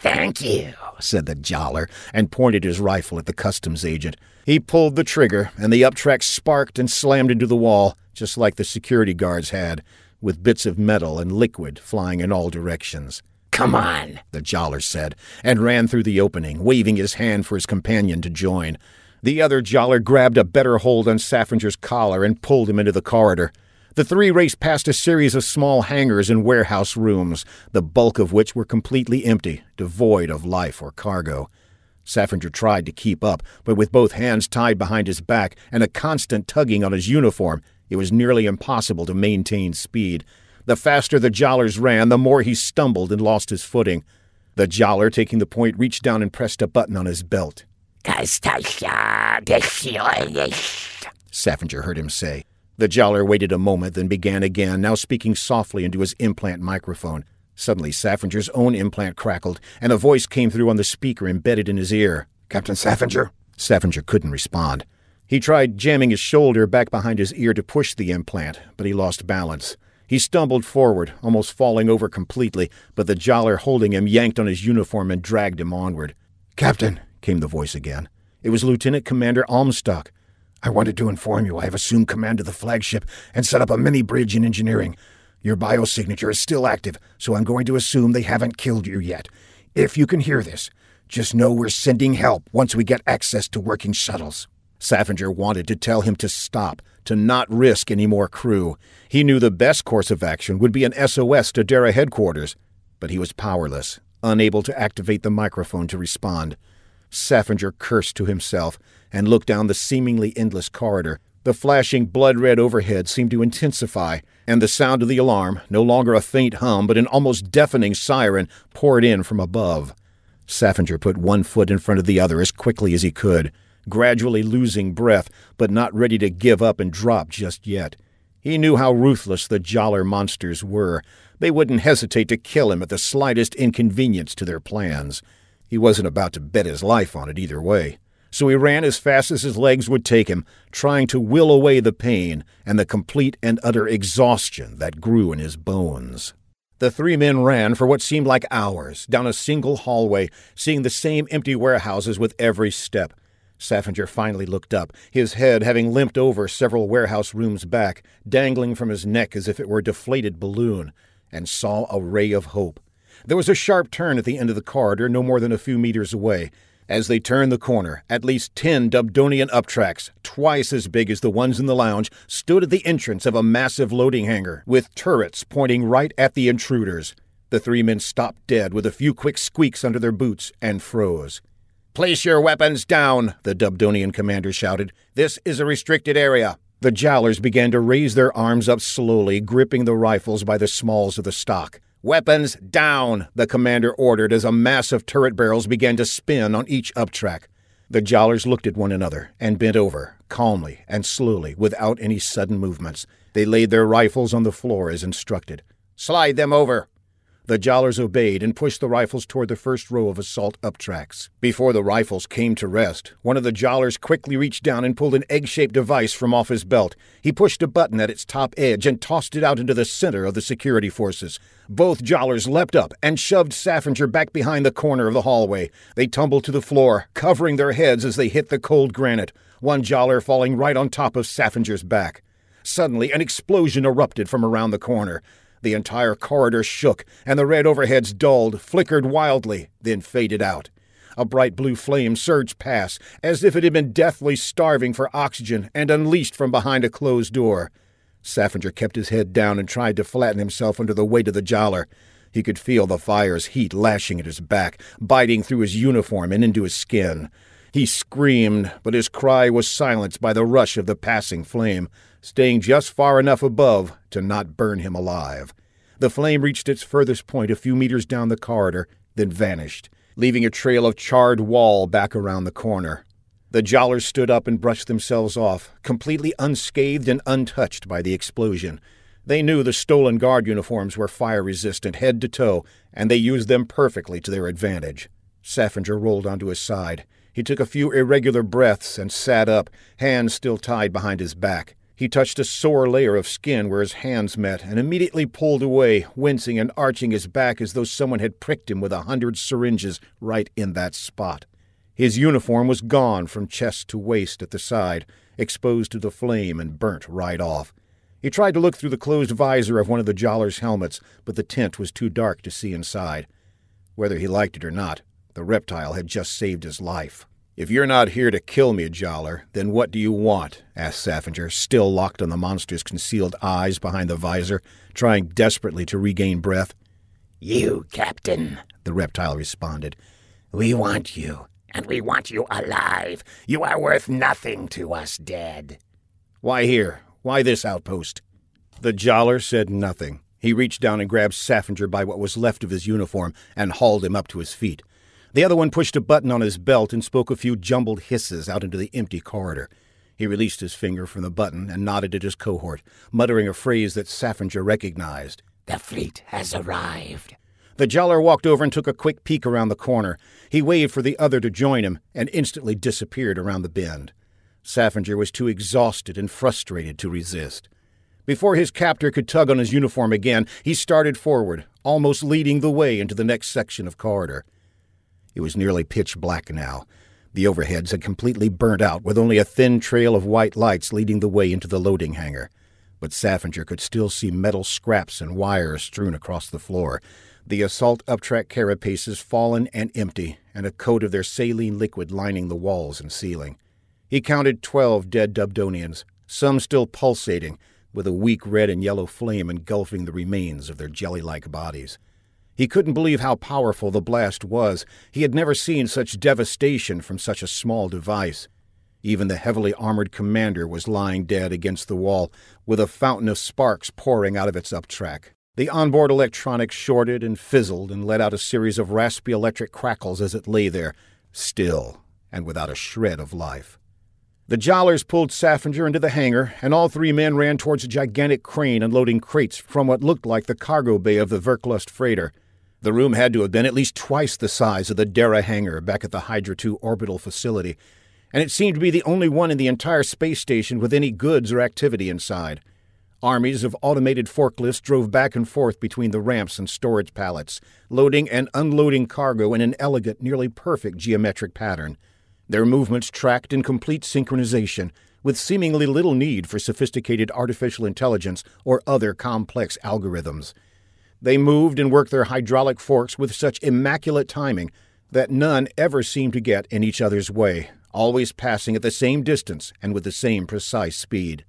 Thank you, said the jollar, and pointed his rifle at the customs agent. He pulled the trigger, and the uptrack sparked and slammed into the wall, just like the security guards had, with bits of metal and liquid flying in all directions. Come on, the jollar said, and ran through the opening, waving his hand for his companion to join. The other jollar grabbed a better hold on Saffinger's collar and pulled him into the corridor. The three raced past a series of small hangars and warehouse rooms, the bulk of which were completely empty, devoid of life or cargo. Saffinger tried to keep up, but with both hands tied behind his back and a constant tugging on his uniform, it was nearly impossible to maintain speed. The faster the jollars ran, the more he stumbled and lost his footing. The jollar, taking the point, reached down and pressed a button on his belt. Saffinger heard him say. The jollar waited a moment, then began again, now speaking softly into his implant microphone. Suddenly, Saffinger's own implant crackled, and a voice came through on the speaker embedded in his ear. Captain Saffinger? Saffinger couldn't respond. He tried jamming his shoulder back behind his ear to push the implant, but he lost balance. He stumbled forward, almost falling over completely, but the jollar holding him yanked on his uniform and dragged him onward. Captain, came the voice again. It was Lieutenant Commander Almstock. I wanted to inform you I have assumed command of the flagship and set up a mini bridge in engineering. Your biosignature is still active, so I'm going to assume they haven't killed you yet. If you can hear this, just know we're sending help once we get access to working shuttles. Saffinger wanted to tell him to stop, to not risk any more crew. He knew the best course of action would be an SOS to Dara headquarters, but he was powerless, unable to activate the microphone to respond. Saffinger cursed to himself and looked down the seemingly endless corridor. The flashing blood red overhead seemed to intensify, and the sound of the alarm, no longer a faint hum but an almost deafening siren, poured in from above. Saffinger put one foot in front of the other as quickly as he could, gradually losing breath, but not ready to give up and drop just yet. He knew how ruthless the Jollar monsters were. They wouldn't hesitate to kill him at the slightest inconvenience to their plans. He wasn't about to bet his life on it either way. So he ran as fast as his legs would take him, trying to will away the pain and the complete and utter exhaustion that grew in his bones. The three men ran for what seemed like hours down a single hallway, seeing the same empty warehouses with every step. Saffinger finally looked up, his head having limped over several warehouse rooms back, dangling from his neck as if it were a deflated balloon, and saw a ray of hope. There was a sharp turn at the end of the corridor, no more than a few meters away. As they turned the corner, at least ten Dubdonian uptracks, twice as big as the ones in the lounge, stood at the entrance of a massive loading hangar, with turrets pointing right at the intruders. The three men stopped dead with a few quick squeaks under their boots and froze. Place your weapons down, the Dubdonian commander shouted. This is a restricted area. The jollars began to raise their arms up slowly, gripping the rifles by the smalls of the stock. Weapons down, the commander ordered as a mass of turret barrels began to spin on each uptrack. The jollars looked at one another and bent over, calmly and slowly, without any sudden movements. They laid their rifles on the floor as instructed. Slide them over, the jollars obeyed and pushed the rifles toward the first row of assault uptracks. Before the rifles came to rest, one of the jollars quickly reached down and pulled an egg shaped device from off his belt. He pushed a button at its top edge and tossed it out into the center of the security forces. Both jollars leapt up and shoved Saffinger back behind the corner of the hallway. They tumbled to the floor, covering their heads as they hit the cold granite, one jollar falling right on top of Saffinger's back. Suddenly, an explosion erupted from around the corner. The entire corridor shook, and the red overheads dulled, flickered wildly, then faded out. A bright blue flame surged past, as if it had been deathly starving for oxygen and unleashed from behind a closed door. Saffinger kept his head down and tried to flatten himself under the weight of the jollar. He could feel the fire's heat lashing at his back, biting through his uniform and into his skin. He screamed, but his cry was silenced by the rush of the passing flame staying just far enough above to not burn him alive. The flame reached its furthest point a few meters down the corridor, then vanished, leaving a trail of charred wall back around the corner. The jollars stood up and brushed themselves off, completely unscathed and untouched by the explosion. They knew the stolen guard uniforms were fire resistant head to toe, and they used them perfectly to their advantage. Saffinger rolled onto his side. He took a few irregular breaths and sat up, hands still tied behind his back. He touched a sore layer of skin where his hands met and immediately pulled away, wincing and arching his back as though someone had pricked him with a hundred syringes right in that spot. His uniform was gone from chest to waist at the side, exposed to the flame and burnt right off. He tried to look through the closed visor of one of the Jollar's helmets, but the tint was too dark to see inside. Whether he liked it or not, the reptile had just saved his life. If you're not here to kill me, Jollar, then what do you want? asked Saffinger, still locked on the monster's concealed eyes behind the visor, trying desperately to regain breath. You, Captain, the reptile responded. We want you, and we want you alive. You are worth nothing to us dead. Why here? Why this outpost? The Jollar said nothing. He reached down and grabbed Saffinger by what was left of his uniform and hauled him up to his feet. The other one pushed a button on his belt and spoke a few jumbled hisses out into the empty corridor. He released his finger from the button and nodded at his cohort, muttering a phrase that Saffinger recognized. The fleet has arrived. The Jollar walked over and took a quick peek around the corner. He waved for the other to join him and instantly disappeared around the bend. Saffinger was too exhausted and frustrated to resist. Before his captor could tug on his uniform again, he started forward, almost leading the way into the next section of corridor. It was nearly pitch black now. The overheads had completely burnt out, with only a thin trail of white lights leading the way into the loading hangar. But Saffinger could still see metal scraps and wires strewn across the floor, the assault uptrack carapaces fallen and empty, and a coat of their saline liquid lining the walls and ceiling. He counted twelve dead Dubdonians, some still pulsating, with a weak red and yellow flame engulfing the remains of their jelly like bodies. He couldn't believe how powerful the blast was. He had never seen such devastation from such a small device. Even the heavily armored commander was lying dead against the wall, with a fountain of sparks pouring out of its uptrack. The onboard electronics shorted and fizzled and let out a series of raspy electric crackles as it lay there, still and without a shred of life. The Jollars pulled Saffinger into the hangar, and all three men ran towards a gigantic crane unloading crates from what looked like the cargo bay of the Verklust freighter. The room had to have been at least twice the size of the Dara hangar back at the Hydra 2 orbital facility, and it seemed to be the only one in the entire space station with any goods or activity inside. Armies of automated forklifts drove back and forth between the ramps and storage pallets, loading and unloading cargo in an elegant, nearly perfect geometric pattern. Their movements tracked in complete synchronization, with seemingly little need for sophisticated artificial intelligence or other complex algorithms. They moved and worked their hydraulic forks with such immaculate timing that none ever seemed to get in each other's way, always passing at the same distance and with the same precise speed.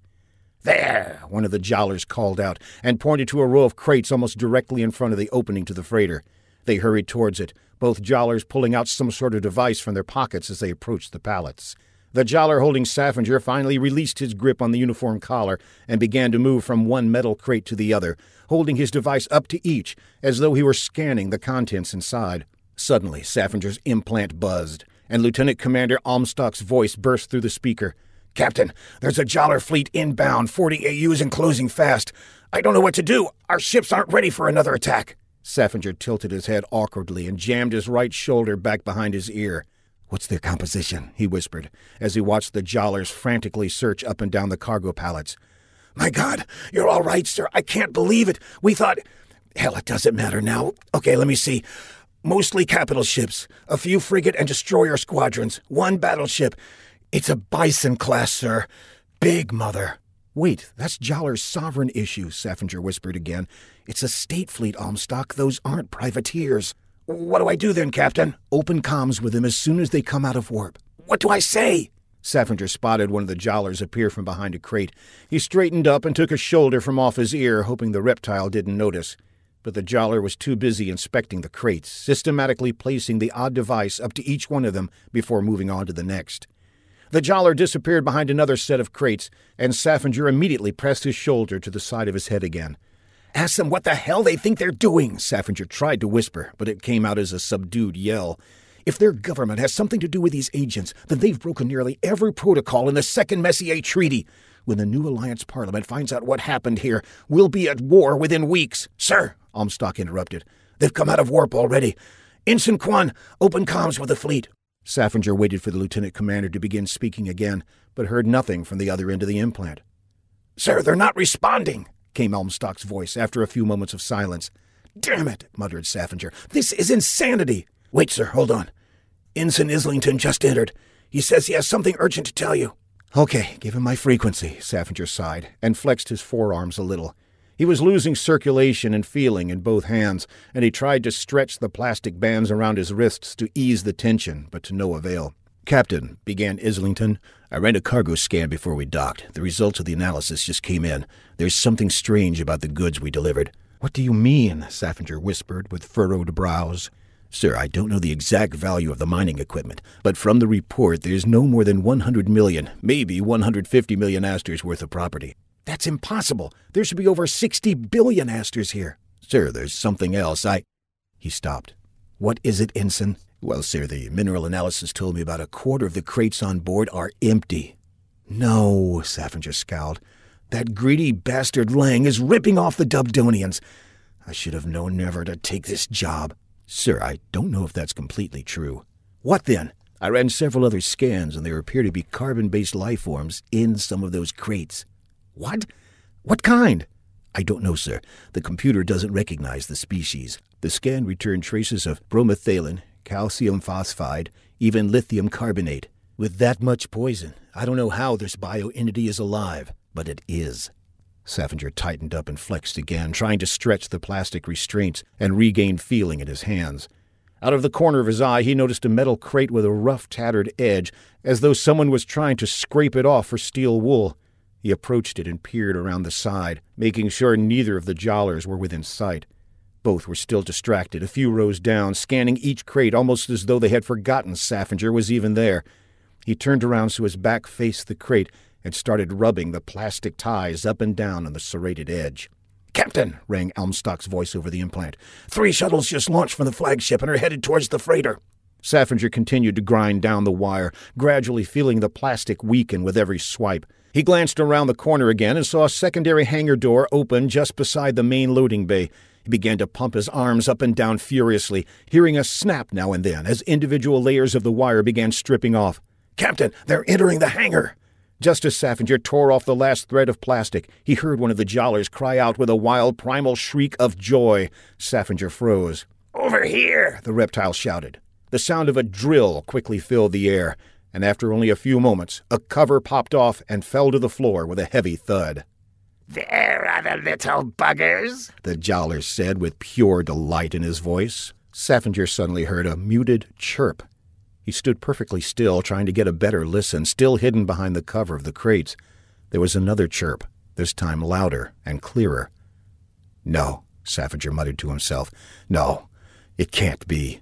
There, one of the Jollars called out and pointed to a row of crates almost directly in front of the opening to the freighter. They hurried towards it, both Jollars pulling out some sort of device from their pockets as they approached the pallets. The Jollar holding Saffinger finally released his grip on the uniform collar and began to move from one metal crate to the other, holding his device up to each as though he were scanning the contents inside. Suddenly, Saffinger's implant buzzed, and Lieutenant Commander Almstock's voice burst through the speaker. Captain, there's a Jollar fleet inbound, 40 AUs and closing fast. I don't know what to do. Our ships aren't ready for another attack. Saffinger tilted his head awkwardly and jammed his right shoulder back behind his ear. What's their composition? he whispered, as he watched the Jollars frantically search up and down the cargo pallets. My God, you're all right, sir. I can't believe it. We thought. Hell, it doesn't matter now. Okay, let me see. Mostly capital ships, a few frigate and destroyer squadrons, one battleship. It's a Bison class, sir. Big mother. Wait, that's Jollar's sovereign issue, Saffinger whispered again. It's a state fleet, Almstock. Those aren't privateers. What do I do then, Captain? Open comms with them as soon as they come out of warp. What do I say? Saffinger spotted one of the Jollars appear from behind a crate. He straightened up and took a shoulder from off his ear, hoping the reptile didn't notice. But the Jollar was too busy inspecting the crates, systematically placing the odd device up to each one of them before moving on to the next. The Jollar disappeared behind another set of crates, and Saffinger immediately pressed his shoulder to the side of his head again. Ask them what the hell they think they're doing, Saffinger tried to whisper, but it came out as a subdued yell. If their government has something to do with these agents, then they've broken nearly every protocol in the Second Messier Treaty. When the new Alliance Parliament finds out what happened here, we'll be at war within weeks. Sir, Almstock interrupted. They've come out of warp already. Ensign Quan, open comms with the fleet. Saffinger waited for the lieutenant commander to begin speaking again, but heard nothing from the other end of the implant. Sir, they're not responding, came Almstock's voice after a few moments of silence. Damn it, muttered Saffinger. This is insanity. Wait, sir, hold on. Ensign Islington just entered. He says he has something urgent to tell you. Okay, give him my frequency, Saffinger sighed, and flexed his forearms a little. He was losing circulation and feeling in both hands, and he tried to stretch the plastic bands around his wrists to ease the tension, but to no avail. Captain, began Islington, I ran a cargo scan before we docked. The results of the analysis just came in. There's something strange about the goods we delivered. What do you mean? Saffinger whispered with furrowed brows. Sir, I don't know the exact value of the mining equipment, but from the report there's no more than 100 million, maybe 150 million asters worth of property. That's impossible. There should be over 60 billion asters here. Sir, there's something else. I. He stopped. What is it, Ensign? Well, sir, the mineral analysis told me about a quarter of the crates on board are empty. No, Saffinger scowled. That greedy bastard Lang is ripping off the Dubdonians. I should have known never to take this job. Sir, I don't know if that's completely true. What then? I ran several other scans, and there appear to be carbon based life forms in some of those crates. What? What kind? I don't know, sir. The computer doesn't recognize the species. The scan returned traces of bromethylene, calcium phosphide, even lithium carbonate. With that much poison, I don't know how this bioentity is alive, but it is. Saffinger tightened up and flexed again, trying to stretch the plastic restraints and regain feeling in his hands. Out of the corner of his eye, he noticed a metal crate with a rough, tattered edge, as though someone was trying to scrape it off for steel wool. He approached it and peered around the side, making sure neither of the jollars were within sight. Both were still distracted, a few rows down, scanning each crate almost as though they had forgotten Saffinger was even there. He turned around so his back faced the crate and started rubbing the plastic ties up and down on the serrated edge. Captain, rang Almstock's voice over the implant. Three shuttles just launched from the flagship and are headed towards the freighter. Saffinger continued to grind down the wire, gradually feeling the plastic weaken with every swipe. He glanced around the corner again and saw a secondary hangar door open just beside the main loading bay. He began to pump his arms up and down furiously, hearing a snap now and then as individual layers of the wire began stripping off. Captain, they're entering the hangar! Just as Saffinger tore off the last thread of plastic, he heard one of the jollars cry out with a wild primal shriek of joy. Saffinger froze. Over here! the reptile shouted. The sound of a drill quickly filled the air, and after only a few moments, a cover popped off and fell to the floor with a heavy thud. There are the little buggers, the jollar said with pure delight in his voice. Saffinger suddenly heard a muted chirp he stood perfectly still, trying to get a better listen, still hidden behind the cover of the crates. There was another chirp, this time louder and clearer. No, Saffinger muttered to himself. No, it can't be.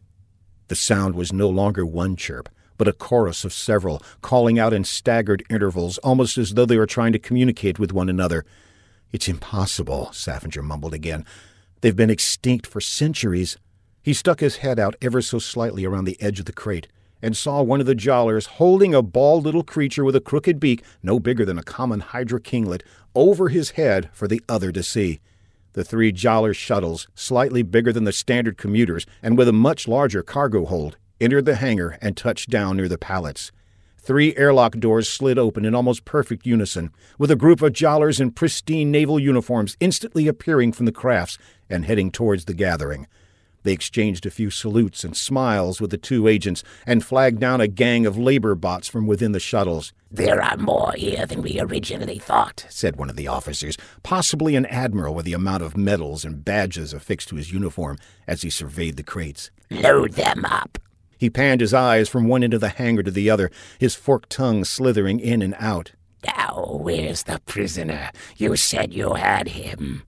The sound was no longer one chirp, but a chorus of several, calling out in staggered intervals, almost as though they were trying to communicate with one another. It's impossible, Saffinger mumbled again. They've been extinct for centuries. He stuck his head out ever so slightly around the edge of the crate and saw one of the jollars holding a bald little creature with a crooked beak, no bigger than a common hydra kinglet, over his head for the other to see. The three jollar shuttles, slightly bigger than the standard commuters and with a much larger cargo hold, entered the hangar and touched down near the pallets. Three airlock doors slid open in almost perfect unison, with a group of jollars in pristine naval uniforms instantly appearing from the crafts and heading towards the gathering. They exchanged a few salutes and smiles with the two agents and flagged down a gang of labor bots from within the shuttles. There are more here than we originally thought, said one of the officers, possibly an admiral with the amount of medals and badges affixed to his uniform as he surveyed the crates. Load them up. He panned his eyes from one end of the hangar to the other, his forked tongue slithering in and out. Now, where's the prisoner? You said you had him.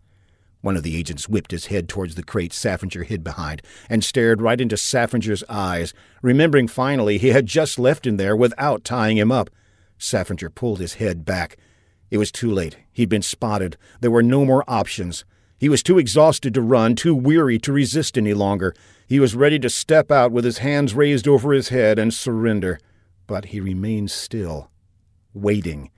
One of the agents whipped his head towards the crate Saffinger hid behind and stared right into Saffinger's eyes, remembering finally he had just left him there without tying him up. Saffinger pulled his head back. It was too late. He'd been spotted. There were no more options. He was too exhausted to run, too weary to resist any longer. He was ready to step out with his hands raised over his head and surrender. But he remained still, waiting.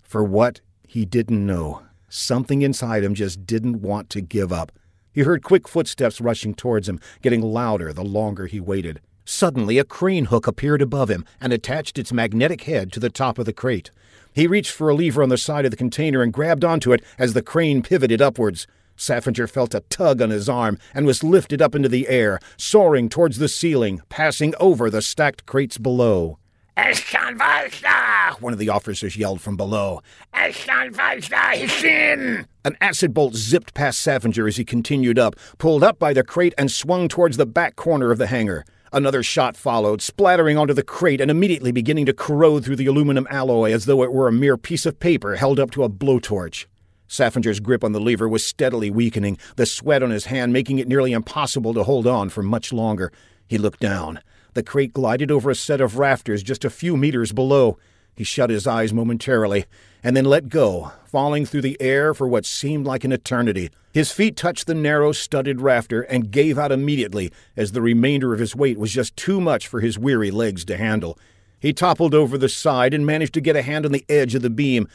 For what, he didn't know. Something inside him just didn't want to give up. He heard quick footsteps rushing towards him, getting louder the longer he waited. Suddenly, a crane hook appeared above him and attached its magnetic head to the top of the crate. He reached for a lever on the side of the container and grabbed onto it as the crane pivoted upwards. Saffinger felt a tug on his arm and was lifted up into the air, soaring towards the ceiling, passing over the stacked crates below. Eschanvalda! One of the officers yelled from below. Eschanvalda, he's in! An acid bolt zipped past Saffinger as he continued up, pulled up by the crate, and swung towards the back corner of the hangar. Another shot followed, splattering onto the crate and immediately beginning to corrode through the aluminum alloy as though it were a mere piece of paper held up to a blowtorch. Saffinger's grip on the lever was steadily weakening, the sweat on his hand making it nearly impossible to hold on for much longer. He looked down. The crate glided over a set of rafters just a few meters below. He shut his eyes momentarily and then let go, falling through the air for what seemed like an eternity. His feet touched the narrow, studded rafter and gave out immediately, as the remainder of his weight was just too much for his weary legs to handle. He toppled over the side and managed to get a hand on the edge of the beam.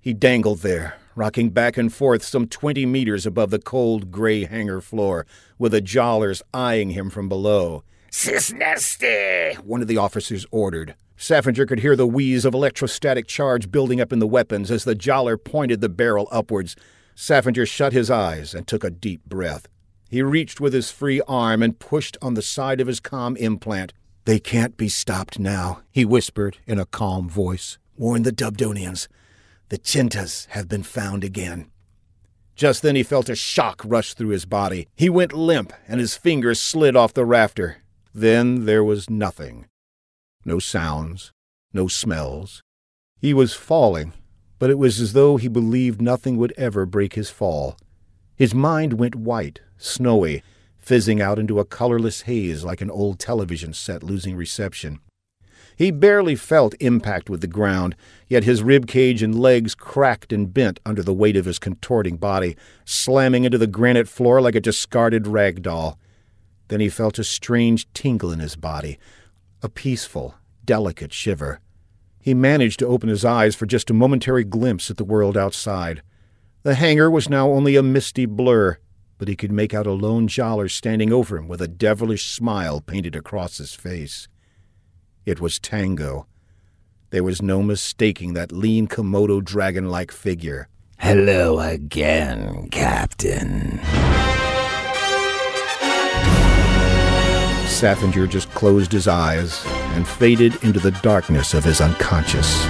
He dangled there, rocking back and forth some twenty meters above the cold, gray hangar floor, with the jollars eyeing him from below. Cisnesti! One of the officers ordered. Saffinger could hear the wheeze of electrostatic charge building up in the weapons as the jollar pointed the barrel upwards. Saffinger shut his eyes and took a deep breath. He reached with his free arm and pushed on the side of his com implant. They can't be stopped now, he whispered in a calm voice. Warn the Dubdonians. The Chintas have been found again. Just then he felt a shock rush through his body. He went limp, and his fingers slid off the rafter. Then there was nothing. No sounds, no smells. He was falling, but it was as though he believed nothing would ever break his fall. His mind went white, snowy, fizzing out into a colorless haze like an old television set losing reception. He barely felt impact with the ground, yet his rib cage and legs cracked and bent under the weight of his contorting body, slamming into the granite floor like a discarded rag doll. Then he felt a strange tingle in his body, a peaceful, delicate shiver. He managed to open his eyes for just a momentary glimpse at the world outside. The hangar was now only a misty blur, but he could make out a lone jollar standing over him with a devilish smile painted across his face. It was Tango. There was no mistaking that lean Komodo dragon like figure. Hello again, Captain. Saffinger just closed his eyes and faded into the darkness of his unconscious.